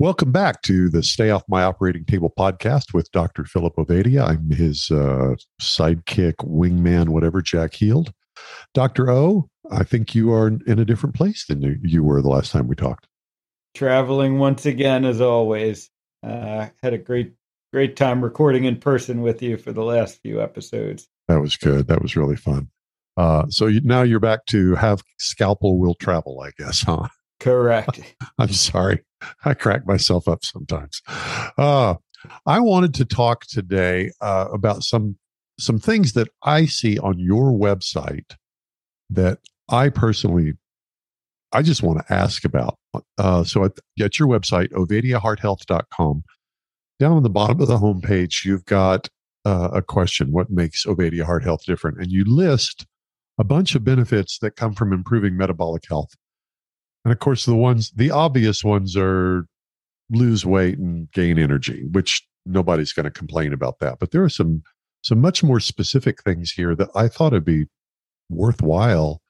Welcome back to the Stay Off My Operating Table podcast with Dr. Philip Ovadia. I'm his uh, sidekick, wingman, whatever, Jack Heald. Dr. O, I think you are in a different place than you were the last time we talked. Traveling once again, as always. Uh, had a great, great time recording in person with you for the last few episodes. That was good. That was really fun. Uh, so you, now you're back to have scalpel will travel, I guess, huh? Correct. I'm sorry. I crack myself up sometimes. Uh, I wanted to talk today uh, about some some things that I see on your website that I personally I just want to ask about. Uh, so at, at your website, ovadiahearthealth.com, down on the bottom of the homepage, you've got uh, a question: What makes Ovadia Heart Health different? And you list a bunch of benefits that come from improving metabolic health. And of course, the ones, the obvious ones are lose weight and gain energy, which nobody's going to complain about that. But there are some some much more specific things here that I thought it'd be worthwhile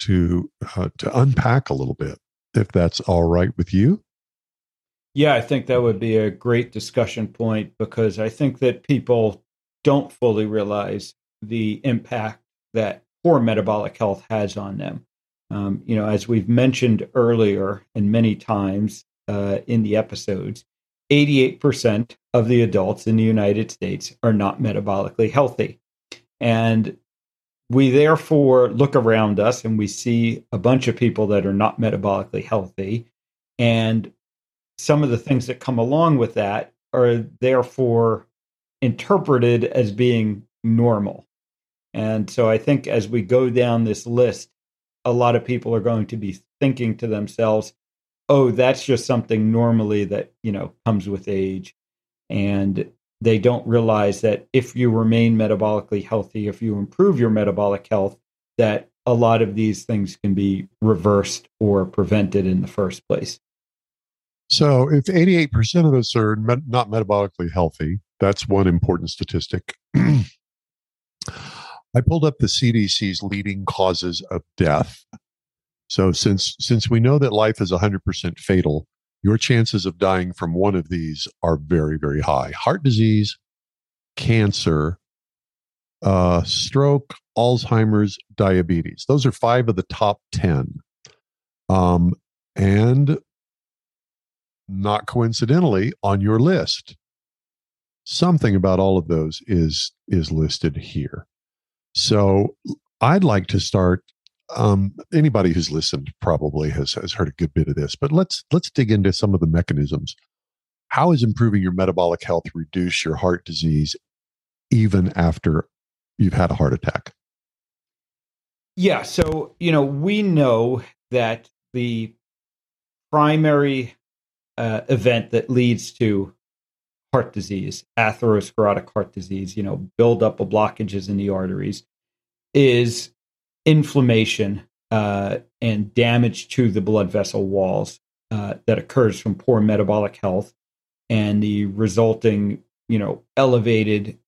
to uh, to unpack a little bit, if that's all right with you. Yeah, I think that would be a great discussion point because I think that people don't fully realize the impact that poor metabolic health has on them. Um, you know, as we've mentioned earlier and many times uh, in the episodes, 88% of the adults in the United States are not metabolically healthy. And we therefore look around us and we see a bunch of people that are not metabolically healthy. And some of the things that come along with that are therefore interpreted as being normal. And so I think as we go down this list, a lot of people are going to be thinking to themselves, oh, that's just something normally that, you know, comes with age. And they don't realize that if you remain metabolically healthy, if you improve your metabolic health, that a lot of these things can be reversed or prevented in the first place. So, if 88% of us are not metabolically healthy, that's one important statistic. I pulled up the CDC's leading causes of death. So since since we know that life is 100% fatal, your chances of dying from one of these are very very high. Heart disease, cancer, uh, stroke, Alzheimer's, diabetes. Those are five of the top 10. Um, and not coincidentally on your list something about all of those is is listed here so I'd like to start. Um, anybody who's listened probably has has heard a good bit of this, but let's let's dig into some of the mechanisms. How is improving your metabolic health reduce your heart disease even after you've had a heart attack? Yeah, so you know we know that the primary uh, event that leads to heart disease, atherosclerotic heart disease, you know, buildup of blockages in the arteries, is inflammation uh, and damage to the blood vessel walls uh, that occurs from poor metabolic health and the resulting, you know, elevated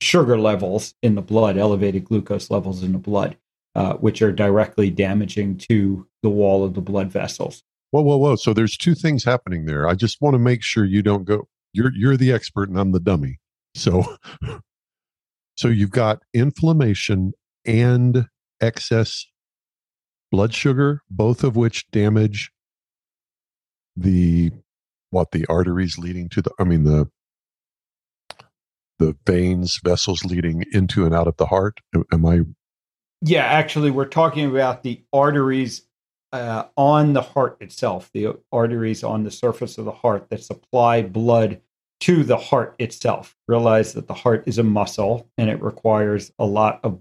sugar levels in the blood, elevated glucose levels in the blood, uh, which are directly damaging to the wall of the blood vessels. Whoa, whoa, whoa! So there's two things happening there. I just want to make sure you don't go you're you're the expert and I'm the dummy. So so you've got inflammation and excess blood sugar, both of which damage the what the arteries leading to the I mean the the veins, vessels leading into and out of the heart. Am I? Yeah, actually, we're talking about the arteries uh, on the heart itself, the arteries on the surface of the heart that supply blood to the heart itself. Realize that the heart is a muscle and it requires a lot of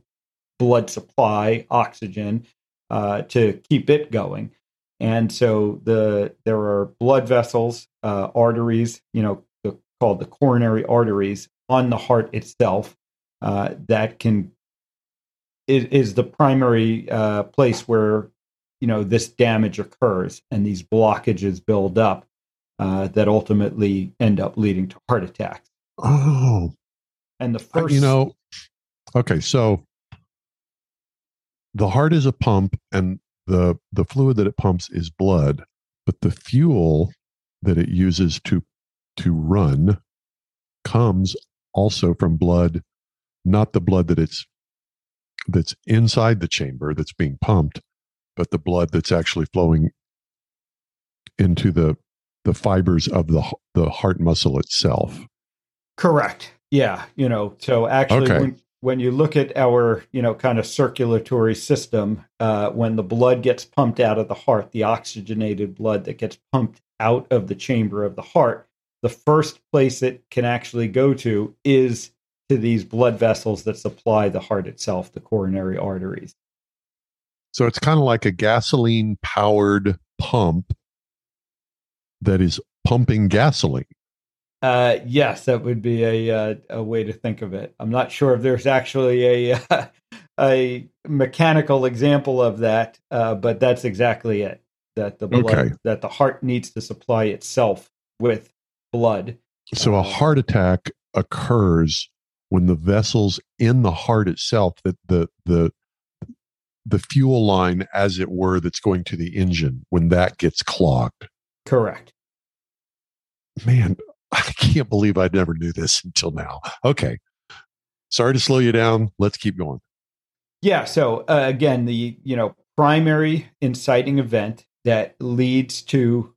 blood supply, oxygen, uh, to keep it going. And so the there are blood vessels, uh, arteries, you know, the, called the coronary arteries on the heart itself uh, that can is, is the primary uh, place where you know this damage occurs and these blockages build up uh, that ultimately end up leading to heart attacks. Oh, and the first, you know, okay, so the heart is a pump, and the the fluid that it pumps is blood, but the fuel that it uses to to run comes also from blood, not the blood that it's that's inside the chamber that's being pumped, but the blood that's actually flowing into the the fibers of the the heart muscle itself. Correct. Yeah, you know, so actually okay. when, when you look at our, you know, kind of circulatory system, uh, when the blood gets pumped out of the heart, the oxygenated blood that gets pumped out of the chamber of the heart, the first place it can actually go to is to these blood vessels that supply the heart itself, the coronary arteries. So it's kind of like a gasoline powered pump that is pumping gasoline. Uh, yes, that would be a uh, a way to think of it. I'm not sure if there's actually a uh, a mechanical example of that, uh, but that's exactly it. That the blood, okay. that the heart needs to supply itself with blood. So a uh, heart attack occurs when the vessels in the heart itself, that the the the fuel line, as it were, that's going to the engine, when that gets clogged. Correct. Man, I can't believe I never knew this until now. Okay. Sorry to slow you down. Let's keep going. Yeah. So uh, again, the you know primary inciting event that leads to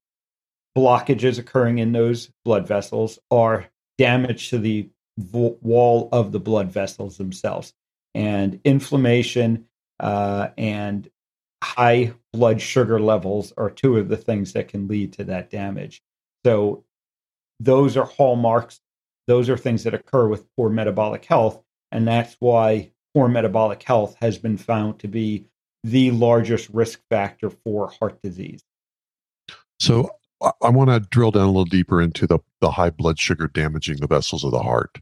blockages occurring in those blood vessels are damage to the wall of the blood vessels themselves, and inflammation uh, and high blood sugar levels are two of the things that can lead to that damage. So those are hallmarks. Those are things that occur with poor metabolic health. And that's why poor metabolic health has been found to be the largest risk factor for heart disease. So I want to drill down a little deeper into the, the high blood sugar damaging the vessels of the heart.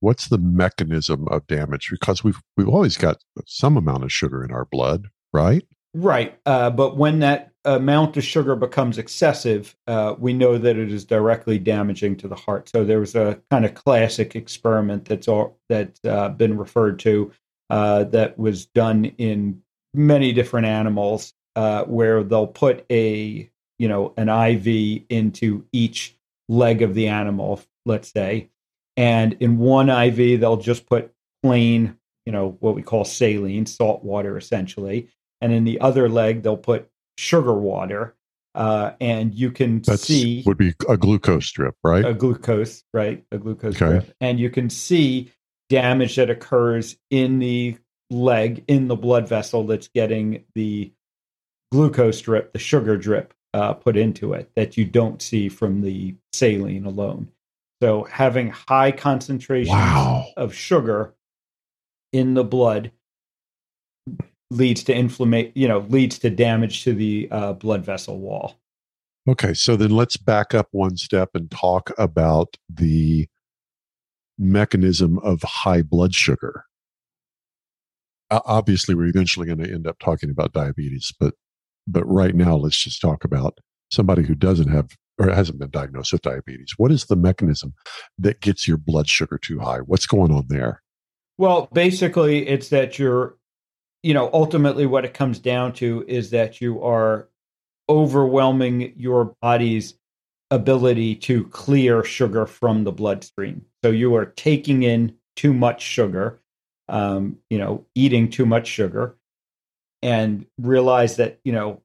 What's the mechanism of damage? Because we've we've always got some amount of sugar in our blood, right? Right. Uh, but when that amount of sugar becomes excessive, uh, we know that it is directly damaging to the heart. So there was a kind of classic experiment that's all that's uh, been referred to uh, that was done in many different animals, uh, where they'll put a you know an IV into each leg of the animal, let's say, and in one IV they'll just put plain you know what we call saline, salt water, essentially and in the other leg they'll put sugar water uh, and you can That's, see would be a glucose drip right a glucose right a glucose okay. strip and you can see damage that occurs in the leg in the blood vessel that's getting the glucose drip the sugar drip uh, put into it that you don't see from the saline alone so having high concentrations wow. of sugar in the blood leads to inflammation, you know, leads to damage to the uh, blood vessel wall. Okay, so then let's back up one step and talk about the mechanism of high blood sugar. Uh, obviously, we're eventually going to end up talking about diabetes, but but right now, let's just talk about somebody who doesn't have or hasn't been diagnosed with diabetes. What is the mechanism that gets your blood sugar too high? What's going on there? Well, basically, it's that your you know, ultimately what it comes down to is that you are overwhelming your body's ability to clear sugar from the bloodstream. So you are taking in too much sugar, um, you know, eating too much sugar, and realize that, you know,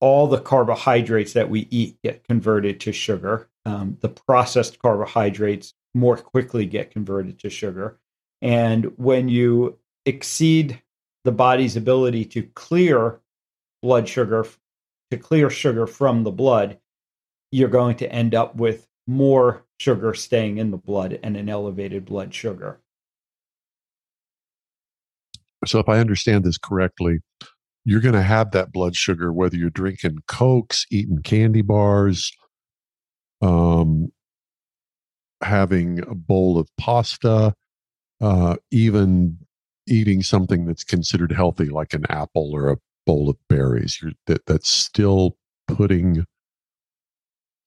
all the carbohydrates that we eat get converted to sugar. Um, the processed carbohydrates more quickly get converted to sugar. And when you exceed the body's ability to clear blood sugar, to clear sugar from the blood, you're going to end up with more sugar staying in the blood and an elevated blood sugar. So, if I understand this correctly, you're going to have that blood sugar whether you're drinking Cokes, eating candy bars, um, having a bowl of pasta, uh, even eating something that's considered healthy, like an apple or a bowl of berries. That that's still putting.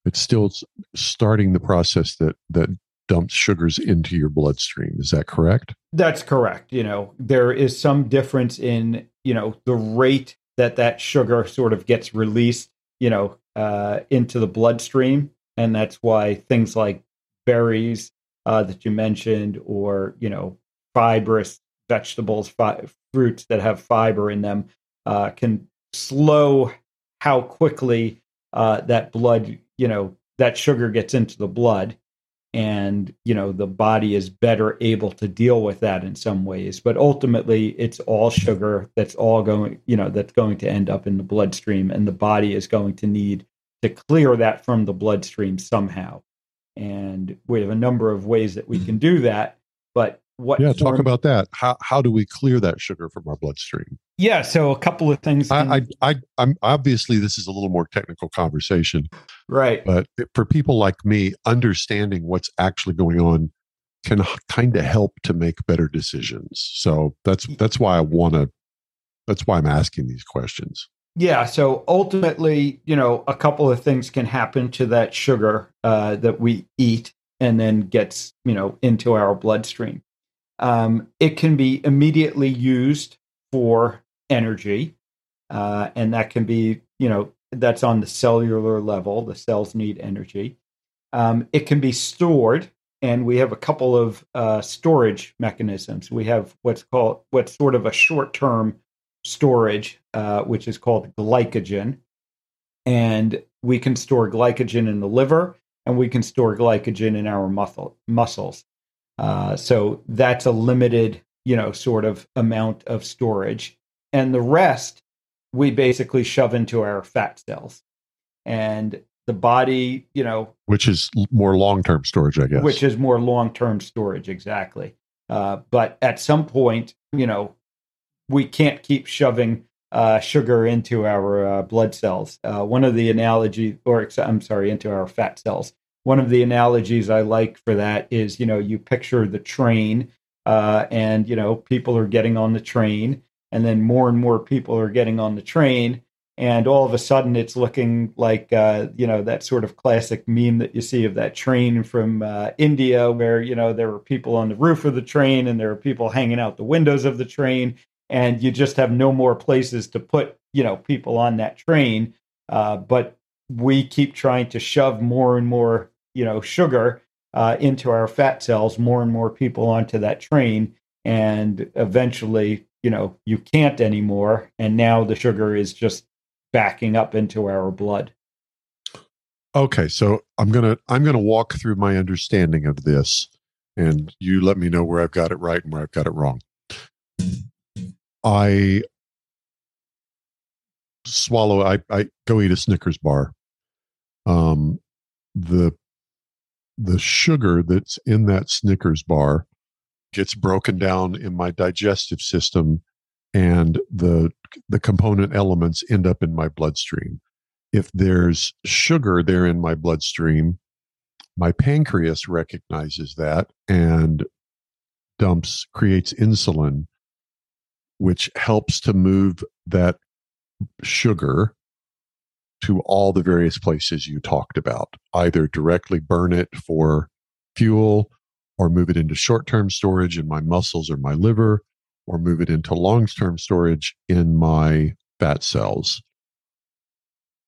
It's still starting the process that that dumps sugars into your bloodstream. Is that correct? That's correct. You know, there is some difference in you know the rate that that sugar sort of gets released. You know, uh, into the bloodstream, and that's why things like berries uh, that you mentioned, or you know, fibrous vegetables, fi- fruits that have fiber in them, uh, can slow how quickly uh, that blood, you know, that sugar gets into the blood, and you know the body is better able to deal with that in some ways. But ultimately, it's all sugar that's all going, you know, that's going to end up in the bloodstream, and the body is going to need to clear that from the bloodstream somehow. And we have a number of ways that we can do that. But what? Yeah, talk about that. How how do we clear that sugar from our bloodstream? Yeah, so a couple of things. I, I, I, I'm obviously this is a little more technical conversation, right? But for people like me, understanding what's actually going on can kind of help to make better decisions. So that's that's why I want to. That's why I'm asking these questions. Yeah. So ultimately, you know, a couple of things can happen to that sugar uh, that we eat and then gets, you know, into our bloodstream. Um, it can be immediately used for energy, uh, and that can be, you know, that's on the cellular level. The cells need energy. Um, it can be stored, and we have a couple of uh, storage mechanisms. We have what's called what's sort of a short-term storage, uh, which is called glycogen. And we can store glycogen in the liver and we can store glycogen in our muscle, muscles. Uh, so that's a limited, you know, sort of amount of storage. And the rest we basically shove into our fat cells. And the body, you know, which is more long term storage, I guess. Which is more long term storage, exactly. Uh, but at some point, you know, we can't keep shoving uh, sugar into our uh, blood cells. Uh, one of the analogy, or I'm sorry, into our fat cells. One of the analogies I like for that is, you know, you picture the train, uh, and you know, people are getting on the train, and then more and more people are getting on the train, and all of a sudden it's looking like uh, you know that sort of classic meme that you see of that train from uh, India, where you know there were people on the roof of the train and there were people hanging out the windows of the train, and you just have no more places to put you know people on that train uh, but we keep trying to shove more and more you know sugar uh, into our fat cells more and more people onto that train and eventually you know you can't anymore and now the sugar is just backing up into our blood okay so i'm gonna i'm gonna walk through my understanding of this and you let me know where i've got it right and where i've got it wrong I swallow. I, I go eat a Snickers bar. Um, the the sugar that's in that Snickers bar gets broken down in my digestive system, and the the component elements end up in my bloodstream. If there's sugar there in my bloodstream, my pancreas recognizes that and dumps creates insulin which helps to move that sugar to all the various places you talked about, either directly burn it for fuel or move it into short term storage in my muscles or my liver or move it into long term storage in my fat cells.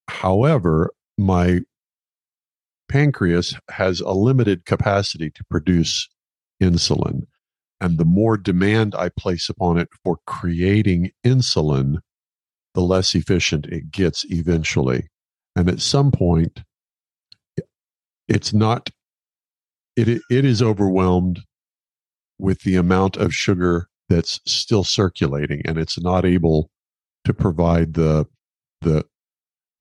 However, my pancreas has a limited capacity to produce insulin. And the more demand I place upon it for creating insulin, the less efficient it gets eventually. And at some point, it's not, it, it is overwhelmed with the amount of sugar that's still circulating and it's not able to provide the, the,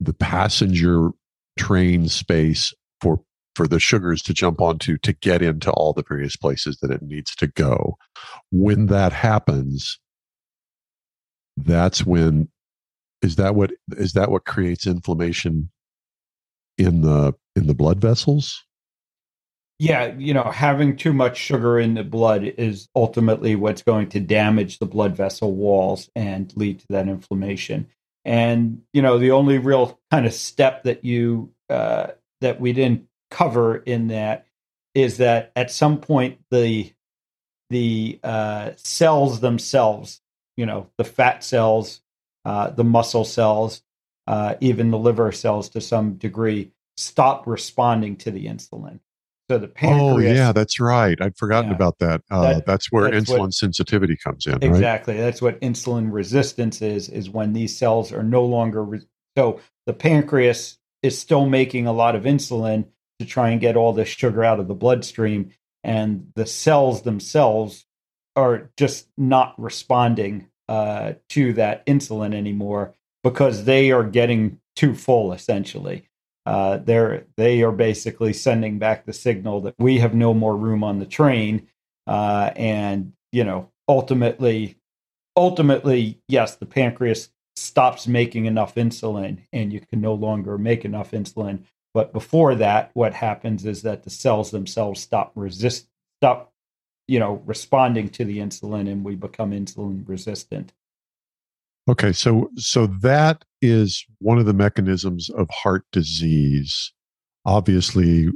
the passenger train space for for the sugars to jump onto to get into all the various places that it needs to go. When that happens, that's when is that what is that what creates inflammation in the in the blood vessels? Yeah, you know, having too much sugar in the blood is ultimately what's going to damage the blood vessel walls and lead to that inflammation. And you know, the only real kind of step that you uh, that we didn't cover in that is that at some point the the uh, cells themselves, you know, the fat cells, uh, the muscle cells, uh, even the liver cells to some degree, stop responding to the insulin. So the pancreas. Oh yeah, that's right. I'd forgotten yeah, about that. Uh, that that's where that's insulin what, sensitivity comes in. Exactly. Right? That's what insulin resistance is. Is when these cells are no longer. Re- so the pancreas is still making a lot of insulin to try and get all the sugar out of the bloodstream, and the cells themselves are just not responding uh, to that insulin anymore because they are getting too full, essentially uh, they're they are basically sending back the signal that we have no more room on the train, uh, and you know ultimately, ultimately, yes, the pancreas stops making enough insulin, and you can no longer make enough insulin. But before that, what happens is that the cells themselves stop resist stop, you know, responding to the insulin, and we become insulin resistant. Okay, so so that is one of the mechanisms of heart disease. Obviously,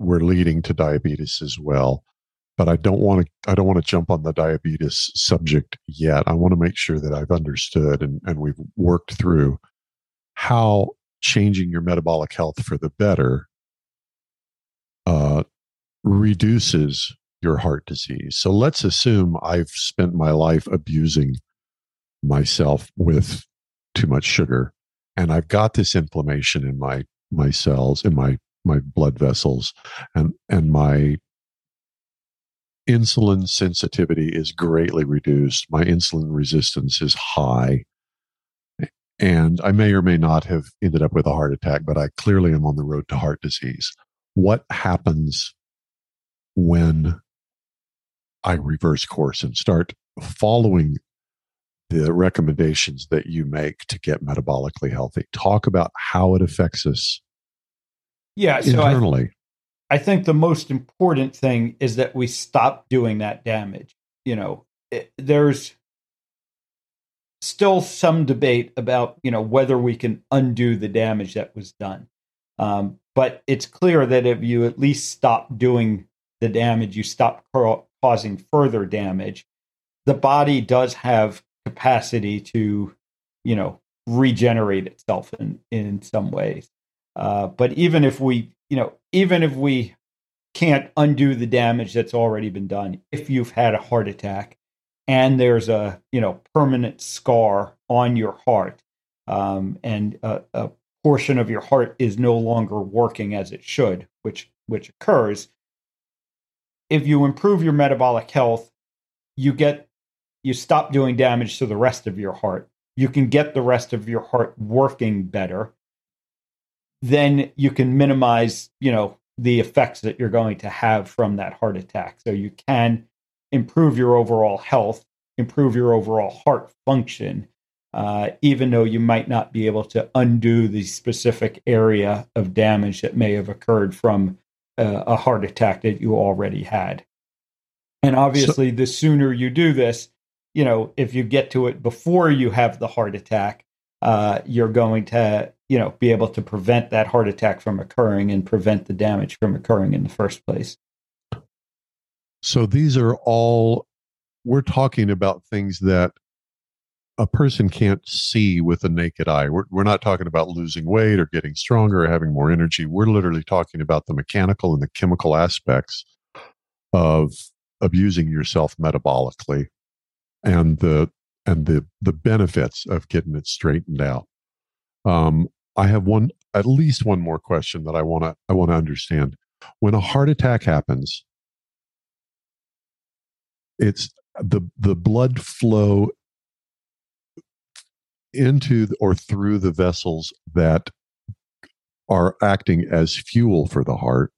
we're leading to diabetes as well, but I don't want to I don't want to jump on the diabetes subject yet. I want to make sure that I've understood and, and we've worked through how changing your metabolic health for the better uh, reduces your heart disease. So let's assume I've spent my life abusing myself with too much sugar and i've got this inflammation in my my cells in my my blood vessels and and my insulin sensitivity is greatly reduced. My insulin resistance is high. And i may or may not have ended up with a heart attack but i clearly am on the road to heart disease. What happens when i reverse course and start following the recommendations that you make to get metabolically healthy. Talk about how it affects us yeah, so internally. I, I think the most important thing is that we stop doing that damage. You know, it, there's still some debate about you know whether we can undo the damage that was done. Um, but it's clear that if you at least stop doing the damage, you stop causing further damage. The body does have capacity to, you know, regenerate itself in in some ways. Uh, but even if we, you know, even if we can't undo the damage that's already been done, if you've had a heart attack and there's a, you know, permanent scar on your heart, um, and a, a portion of your heart is no longer working as it should, which which occurs. If you improve your metabolic health, you get you stop doing damage to the rest of your heart. You can get the rest of your heart working better. Then you can minimize, you know, the effects that you're going to have from that heart attack. So you can improve your overall health, improve your overall heart function, uh, even though you might not be able to undo the specific area of damage that may have occurred from uh, a heart attack that you already had. And obviously, so, the sooner you do this, you know, if you get to it before you have the heart attack, uh, you're going to, you know, be able to prevent that heart attack from occurring and prevent the damage from occurring in the first place. So these are all, we're talking about things that a person can't see with the naked eye. We're, we're not talking about losing weight or getting stronger or having more energy. We're literally talking about the mechanical and the chemical aspects of abusing yourself metabolically and the and the the benefits of getting it straightened out. Um, I have one at least one more question that I want to I want to understand. When a heart attack happens, it's the the blood flow into or through the vessels that are acting as fuel for the heart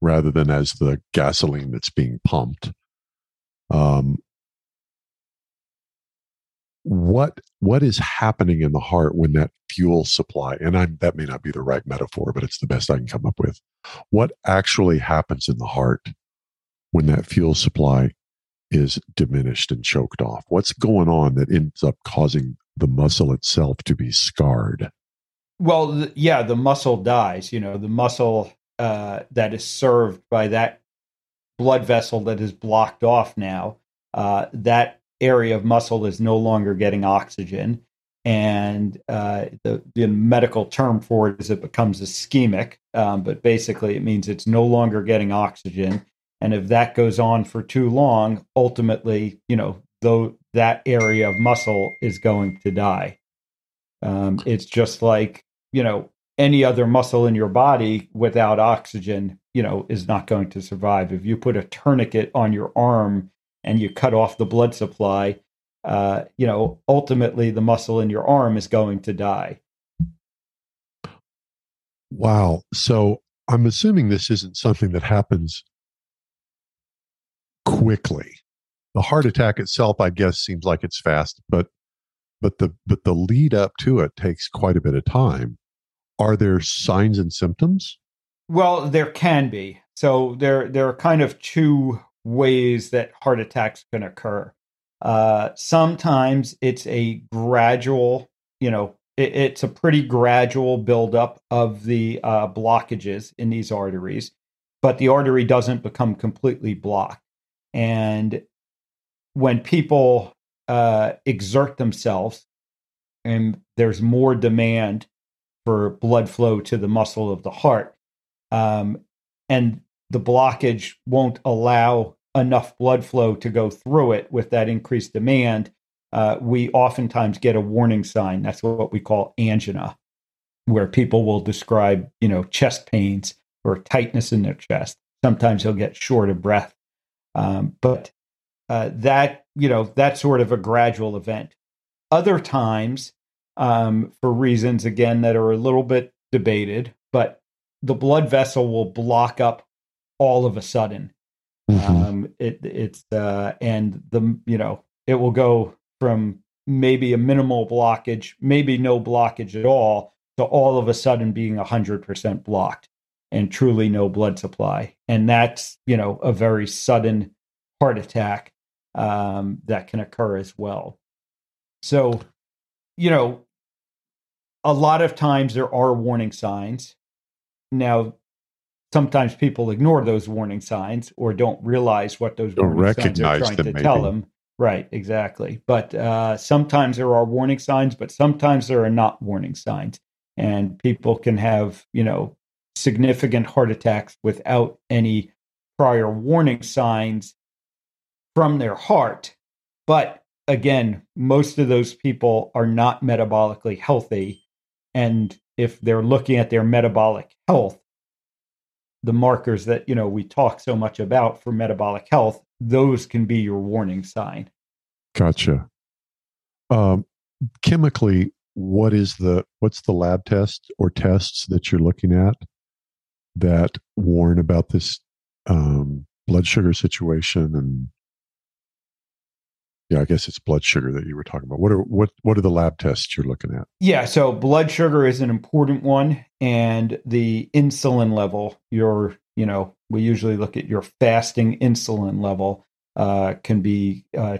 rather than as the gasoline that's being pumped. Um, what what is happening in the heart when that fuel supply and I, that may not be the right metaphor but it's the best i can come up with what actually happens in the heart when that fuel supply is diminished and choked off what's going on that ends up causing the muscle itself to be scarred well th- yeah the muscle dies you know the muscle uh, that is served by that blood vessel that is blocked off now uh, that area of muscle is no longer getting oxygen. And uh, the, the medical term for it is it becomes ischemic, um, but basically it means it's no longer getting oxygen. And if that goes on for too long, ultimately, you know, though that area of muscle is going to die. Um, it's just like, you know, any other muscle in your body without oxygen, you know, is not going to survive. If you put a tourniquet on your arm and you cut off the blood supply, uh, you know, ultimately the muscle in your arm is going to die. Wow. So I'm assuming this isn't something that happens quickly. The heart attack itself, I guess, seems like it's fast, but but the but the lead up to it takes quite a bit of time. Are there signs and symptoms? Well, there can be. So there there are kind of two ways that heart attacks can occur. Uh, sometimes it's a gradual, you know, it, it's a pretty gradual buildup of the uh, blockages in these arteries, but the artery doesn't become completely blocked. And when people uh, exert themselves and there's more demand for blood flow to the muscle of the heart, um, and the blockage won't allow enough blood flow to go through it with that increased demand, uh, we oftentimes get a warning sign. That's what we call angina, where people will describe, you know, chest pains or tightness in their chest. Sometimes they'll get short of breath. Um, but uh, that, you know, that's sort of a gradual event. Other times, um, for reasons, again, that are a little bit debated, but the blood vessel will block up all of a sudden Mm-hmm. Um, it it's uh, and the you know it will go from maybe a minimal blockage, maybe no blockage at all, to all of a sudden being hundred percent blocked and truly no blood supply, and that's you know a very sudden heart attack um, that can occur as well. So, you know, a lot of times there are warning signs. Now, sometimes people ignore those warning signs or don't realize what those don't warning signs are trying them, to maybe. tell them. Right, exactly. But uh, sometimes there are warning signs, but sometimes there are not warning signs, and people can have you know significant heart attacks without any prior warning signs from their heart. But again, most of those people are not metabolically healthy, and if they're looking at their metabolic health, the markers that you know we talk so much about for metabolic health those can be your warning sign. Gotcha. Um, chemically what is the what's the lab test or tests that you're looking at that warn about this um, blood sugar situation and yeah, I guess it's blood sugar that you were talking about. What are what what are the lab tests you're looking at? Yeah, so blood sugar is an important one, and the insulin level. Your you know we usually look at your fasting insulin level. Uh, can be uh,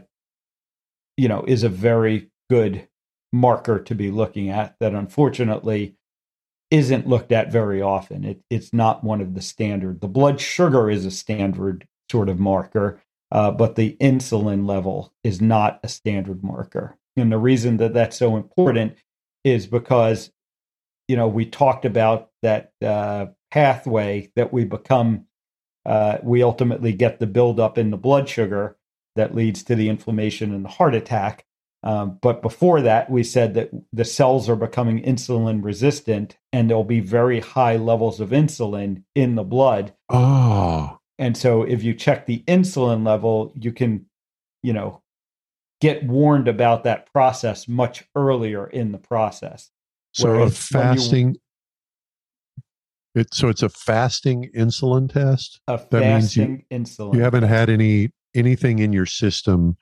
you know is a very good marker to be looking at. That unfortunately isn't looked at very often. It, it's not one of the standard. The blood sugar is a standard sort of marker uh, but the insulin level is not a standard marker. And the reason that that's so important is because, you know, we talked about that uh, pathway that we become, uh, we ultimately get the buildup in the blood sugar that leads to the inflammation and the heart attack. Um, but before that, we said that the cells are becoming insulin resistant and there'll be very high levels of insulin in the blood. Oh. And so if you check the insulin level, you can, you know, get warned about that process much earlier in the process. So Whereas a fasting you, it so it's a fasting insulin test? A that fasting you, insulin. You haven't had any anything in your system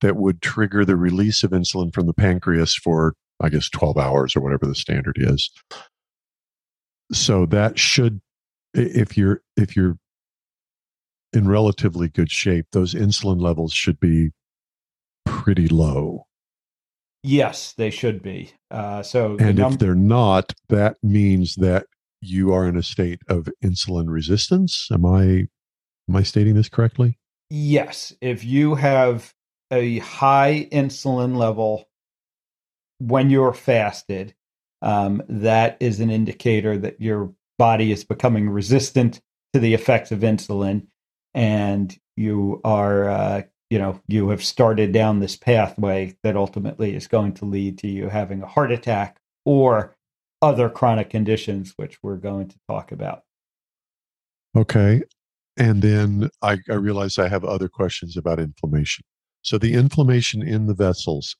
that would trigger the release of insulin from the pancreas for, I guess, 12 hours or whatever the standard is. So that should, if you're, if you're in relatively good shape, those insulin levels should be pretty low. Yes, they should be. Uh, so, and the num- if they're not, that means that you are in a state of insulin resistance. Am I am I stating this correctly? Yes. If you have a high insulin level when you're fasted, um, that is an indicator that your body is becoming resistant to the effects of insulin, and you are, uh, you know, you have started down this pathway that ultimately is going to lead to you having a heart attack or other chronic conditions, which we're going to talk about. Okay. And then I, I realize I have other questions about inflammation. So the inflammation in the vessels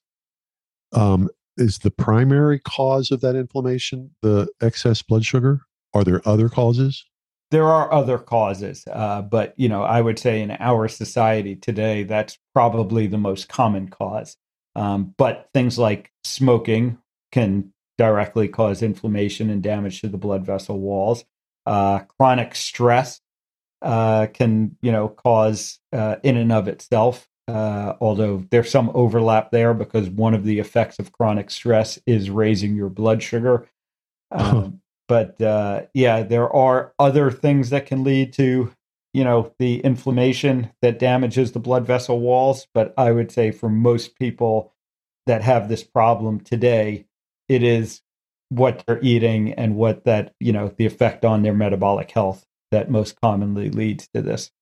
um, is the primary cause of that inflammation the excess blood sugar? Are there other causes? There are other causes, uh, but you know, I would say in our society today, that's probably the most common cause. Um, but things like smoking can directly cause inflammation and damage to the blood vessel walls. Uh, chronic stress uh, can, you know, cause uh, in and of itself uh, although there's some overlap there because one of the effects of chronic stress is raising your blood sugar. Um, but uh, yeah, there are other things that can lead to, you know, the inflammation that damages the blood vessel walls. But I would say for most people that have this problem today, it is what they're eating and what that, you know, the effect on their metabolic health that most commonly leads to this.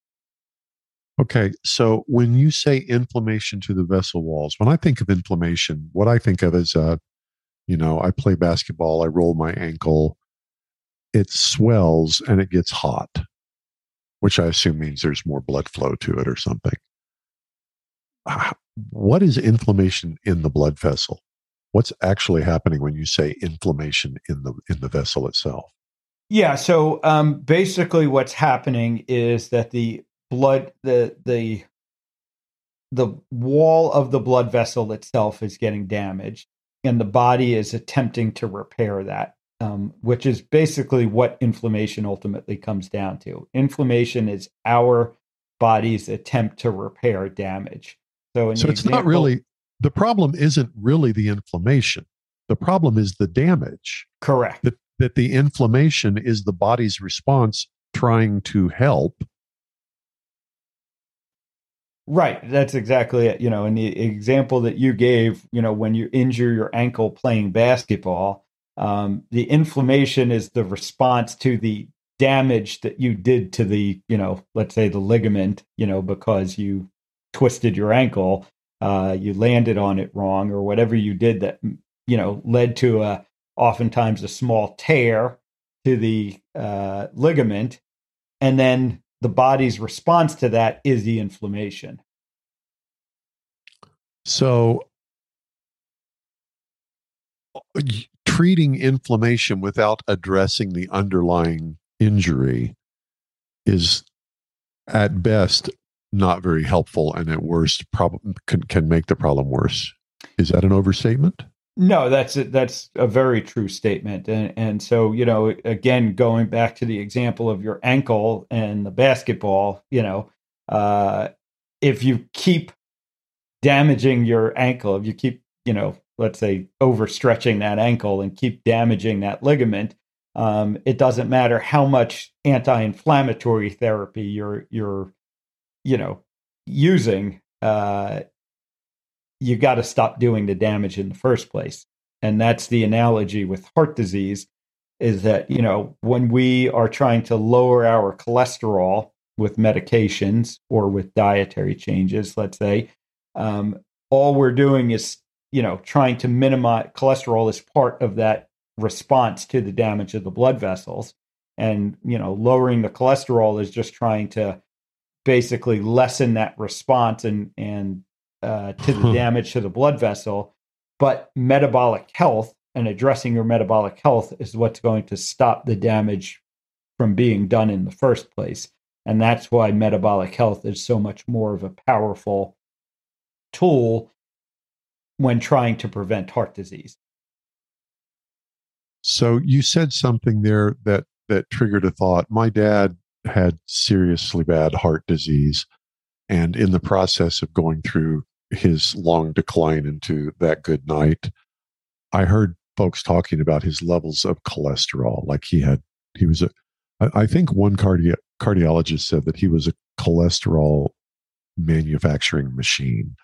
Okay, so when you say inflammation to the vessel walls, when I think of inflammation, what I think of is, uh, you know, I play basketball, I roll my ankle, it swells and it gets hot, which I assume means there's more blood flow to it or something. What is inflammation in the blood vessel? What's actually happening when you say inflammation in the in the vessel itself? Yeah, so um, basically, what's happening is that the blood the the the wall of the blood vessel itself is getting damaged and the body is attempting to repair that um, which is basically what inflammation ultimately comes down to. Inflammation is our body's attempt to repair damage. So, so it's example, not really the problem isn't really the inflammation. The problem is the damage. Correct. That, that the inflammation is the body's response trying to help. Right. That's exactly it. You know, in the example that you gave, you know, when you injure your ankle playing basketball, um, the inflammation is the response to the damage that you did to the, you know, let's say the ligament, you know, because you twisted your ankle, uh, you landed on it wrong, or whatever you did that, you know, led to a oftentimes a small tear to the uh, ligament, and then the body's response to that is the inflammation. So, treating inflammation without addressing the underlying injury is at best not very helpful and at worst problem can, can make the problem worse. Is that an overstatement? No, that's a, that's a very true statement, and and so you know, again, going back to the example of your ankle and the basketball, you know, uh, if you keep damaging your ankle, if you keep, you know, let's say overstretching that ankle and keep damaging that ligament, um, it doesn't matter how much anti-inflammatory therapy you're you're, you know, using. Uh, you got to stop doing the damage in the first place. And that's the analogy with heart disease is that, you know, when we are trying to lower our cholesterol with medications or with dietary changes, let's say, um, all we're doing is, you know, trying to minimize cholesterol is part of that response to the damage of the blood vessels. And, you know, lowering the cholesterol is just trying to basically lessen that response and, and uh, to the damage to the blood vessel. But metabolic health and addressing your metabolic health is what's going to stop the damage from being done in the first place. And that's why metabolic health is so much more of a powerful tool when trying to prevent heart disease. So you said something there that that triggered a thought. My dad had seriously bad heart disease and in the process of going through his long decline into that good night, I heard folks talking about his levels of cholesterol. Like he had, he was a, I think one cardi- cardiologist said that he was a cholesterol manufacturing machine.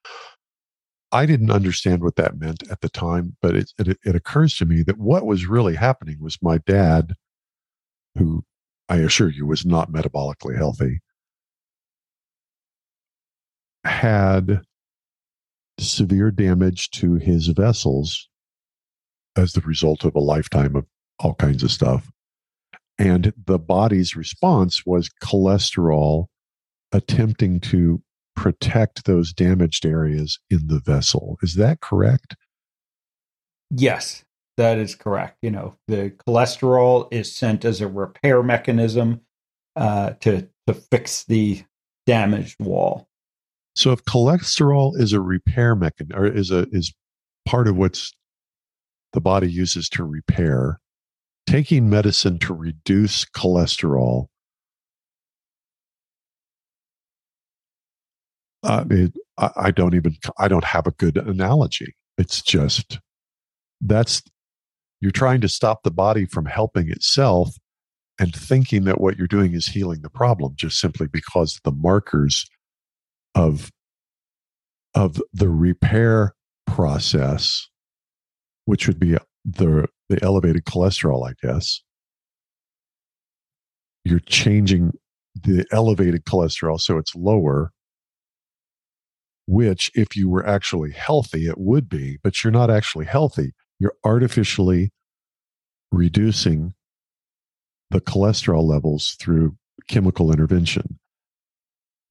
I didn't understand what that meant at the time, but it, it, it occurs to me that what was really happening was my dad, who I assure you was not metabolically healthy, had severe damage to his vessels as the result of a lifetime of all kinds of stuff. And the body's response was cholesterol attempting to protect those damaged areas in the vessel. Is that correct? Yes, that is correct. You know, the cholesterol is sent as a repair mechanism uh, to to fix the damaged wall. So, if cholesterol is a repair mechanism, or is a is part of what's the body uses to repair, taking medicine to reduce cholesterol it, I, I don't even I don't have a good analogy. It's just that's you're trying to stop the body from helping itself and thinking that what you're doing is healing the problem just simply because the markers of of the repair process which would be the the elevated cholesterol i guess you're changing the elevated cholesterol so it's lower which if you were actually healthy, it would be, but you're not actually healthy. You're artificially reducing the cholesterol levels through chemical intervention.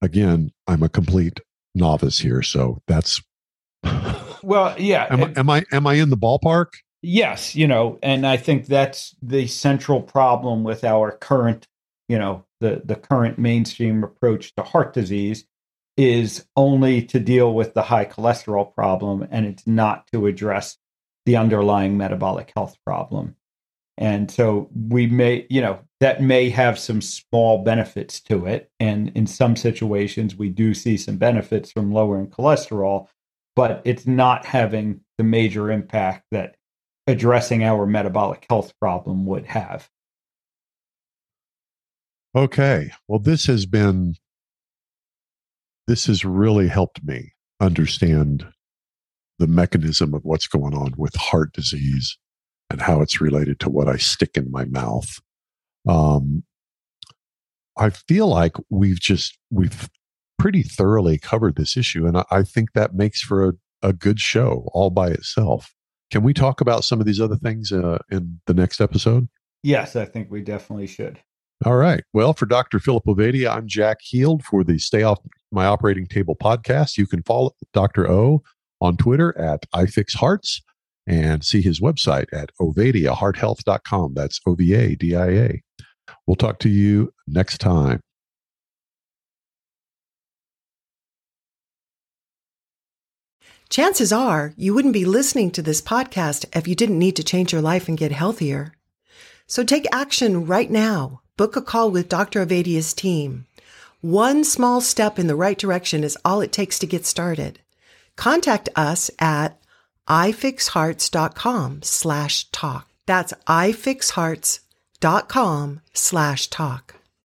Again, I'm a complete novice here, so that's well, yeah. am, am I am I in the ballpark? Yes, you know, and I think that's the central problem with our current, you know, the the current mainstream approach to heart disease is only to deal with the high cholesterol problem and it's not to address the underlying metabolic health problem. And so we may, you know, that may have some small benefits to it. And in some situations, we do see some benefits from lowering cholesterol, but it's not having the major impact that addressing our metabolic health problem would have. Okay. Well, this has been this has really helped me understand the mechanism of what's going on with heart disease and how it's related to what I stick in my mouth. Um, I feel like we've just we've pretty thoroughly covered this issue, and I, I think that makes for a, a, good show all by itself. Can we talk about some of these other things uh, in the next episode? Yes, I think we definitely should. All right. Well, for Dr. Philip Ovadia, I'm Jack Heald for the Stay Off My Operating Table podcast. You can follow Dr. O on Twitter at iFixHearts and see his website at ovadiahearthealth.com. That's O V A D I A. We'll talk to you next time. Chances are you wouldn't be listening to this podcast if you didn't need to change your life and get healthier. So take action right now book a call with Dr. Ovadia's team. One small step in the right direction is all it takes to get started. Contact us at ifixhearts.com slash talk. That's ifixhearts.com slash talk.